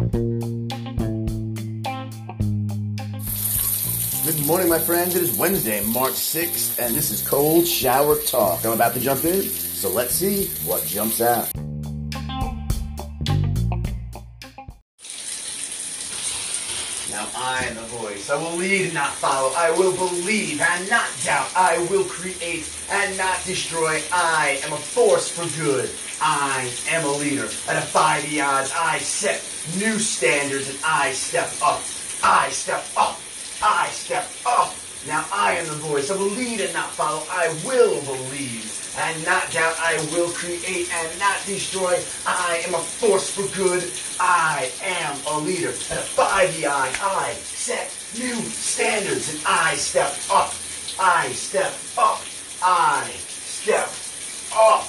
Good morning, my friends. It is Wednesday, March 6th, and this is Cold Shower Talk. I'm about to jump in, so let's see what jumps out. I am the voice. I will lead and not follow. I will believe and not doubt. I will create and not destroy. I am a force for good. I am a leader. I defy the odds. I set new standards and I step up. I step up. I step up. Now I am the voice. I will lead and not follow. I will believe and not doubt. I will create and not destroy. I am a force for good. I am a leader. And defy the odds. I set new standards and I step up. I step up. I step up.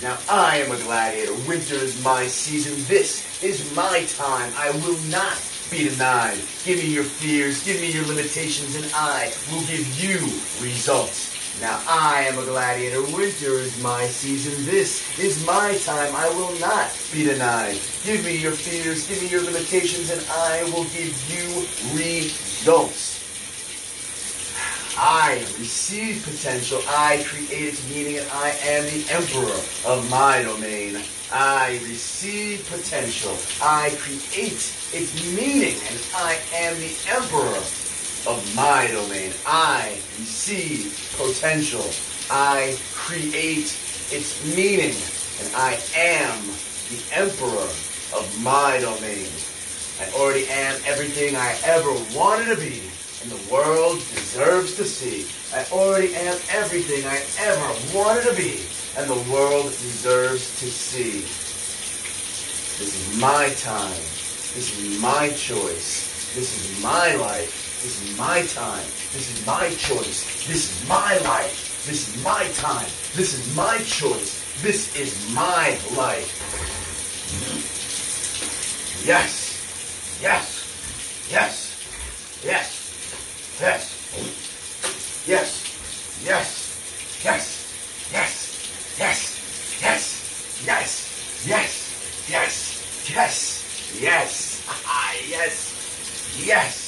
Now I am a gladiator. Winter is my season. This is my time. I will not be denied. Give me your fears, give me your limitations, and I will give you results. Now I am a gladiator. Winter is my season. This is my time. I will not be denied. Give me your fears, give me your limitations, and I will give you results. I receive potential. I create its meaning, and I am the emperor of my domain. I receive potential. I create its meaning, and I am the emperor of my domain. I see potential. I create its meaning, and I am the emperor of my domain. I already am everything I ever wanted to be, and the world deserves to see. I already am everything I ever wanted to be, and the world deserves to see. This is my time. This is my choice. This is my life. This is my time. This is my choice. This is my life. This is my time. This is my choice. This is my life. Yes. Yes. Yes. Yes. Yes. Yes. Yes. Yes. Yes. Yes. Yes. Yes. Yes. Yes. Yes. Yes. Ah. Yes. Yes.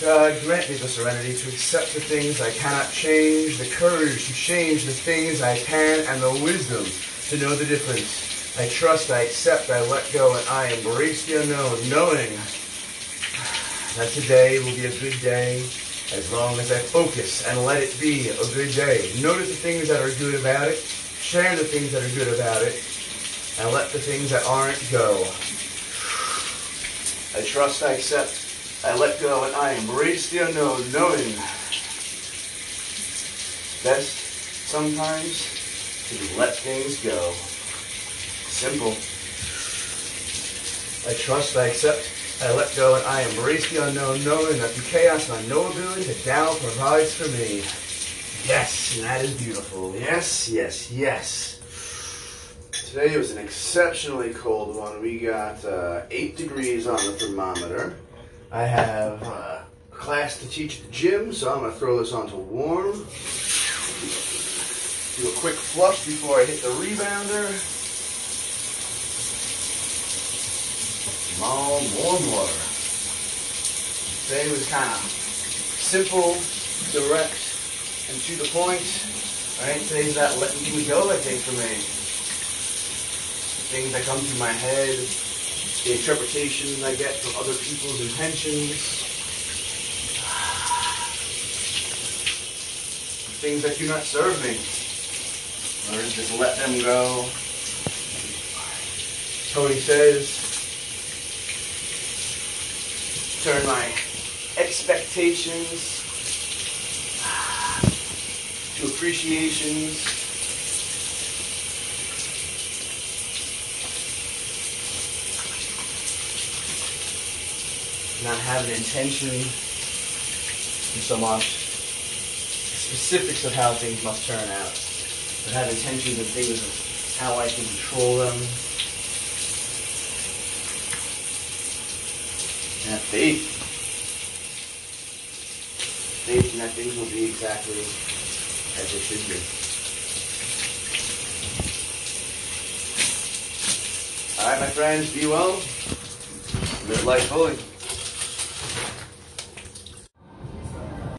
God, grant me the serenity to accept the things I cannot change, the courage to change the things I can, and the wisdom to know the difference. I trust, I accept, I let go, and I embrace the unknown, knowing that today will be a good day as long as I focus and let it be a good day. Notice the things that are good about it, share the things that are good about it, and let the things that aren't go. I trust, I accept, I let go, and I embrace the unknown, knowing best sometimes to let things go. Simple. I trust, I accept, I let go, and I embrace the unknown, knowing that the chaos and unknowability, the Tao provides for me. Yes, and that is beautiful. Yes, yes, yes. Today was an exceptionally cold one. We got uh, 8 degrees on the thermometer. I have uh, a class to teach at the gym, so I'm going to throw this on to warm. Do a quick flush before I hit the rebounder. Warm, warm water. Today was kind of simple, direct, and to the point. Right? Today's that letting things go, I think, for me. Things that come to my head, the interpretations I get from other people's intentions, things that do not serve me. Or just let them go. Tony says, turn my expectations to appreciations Not have an intention so much specifics of how things must turn out, but have intentions and things of how I can control them. And have faith. Faith in that things will be exactly as they should be. All right, my friends, be well. Live life fully.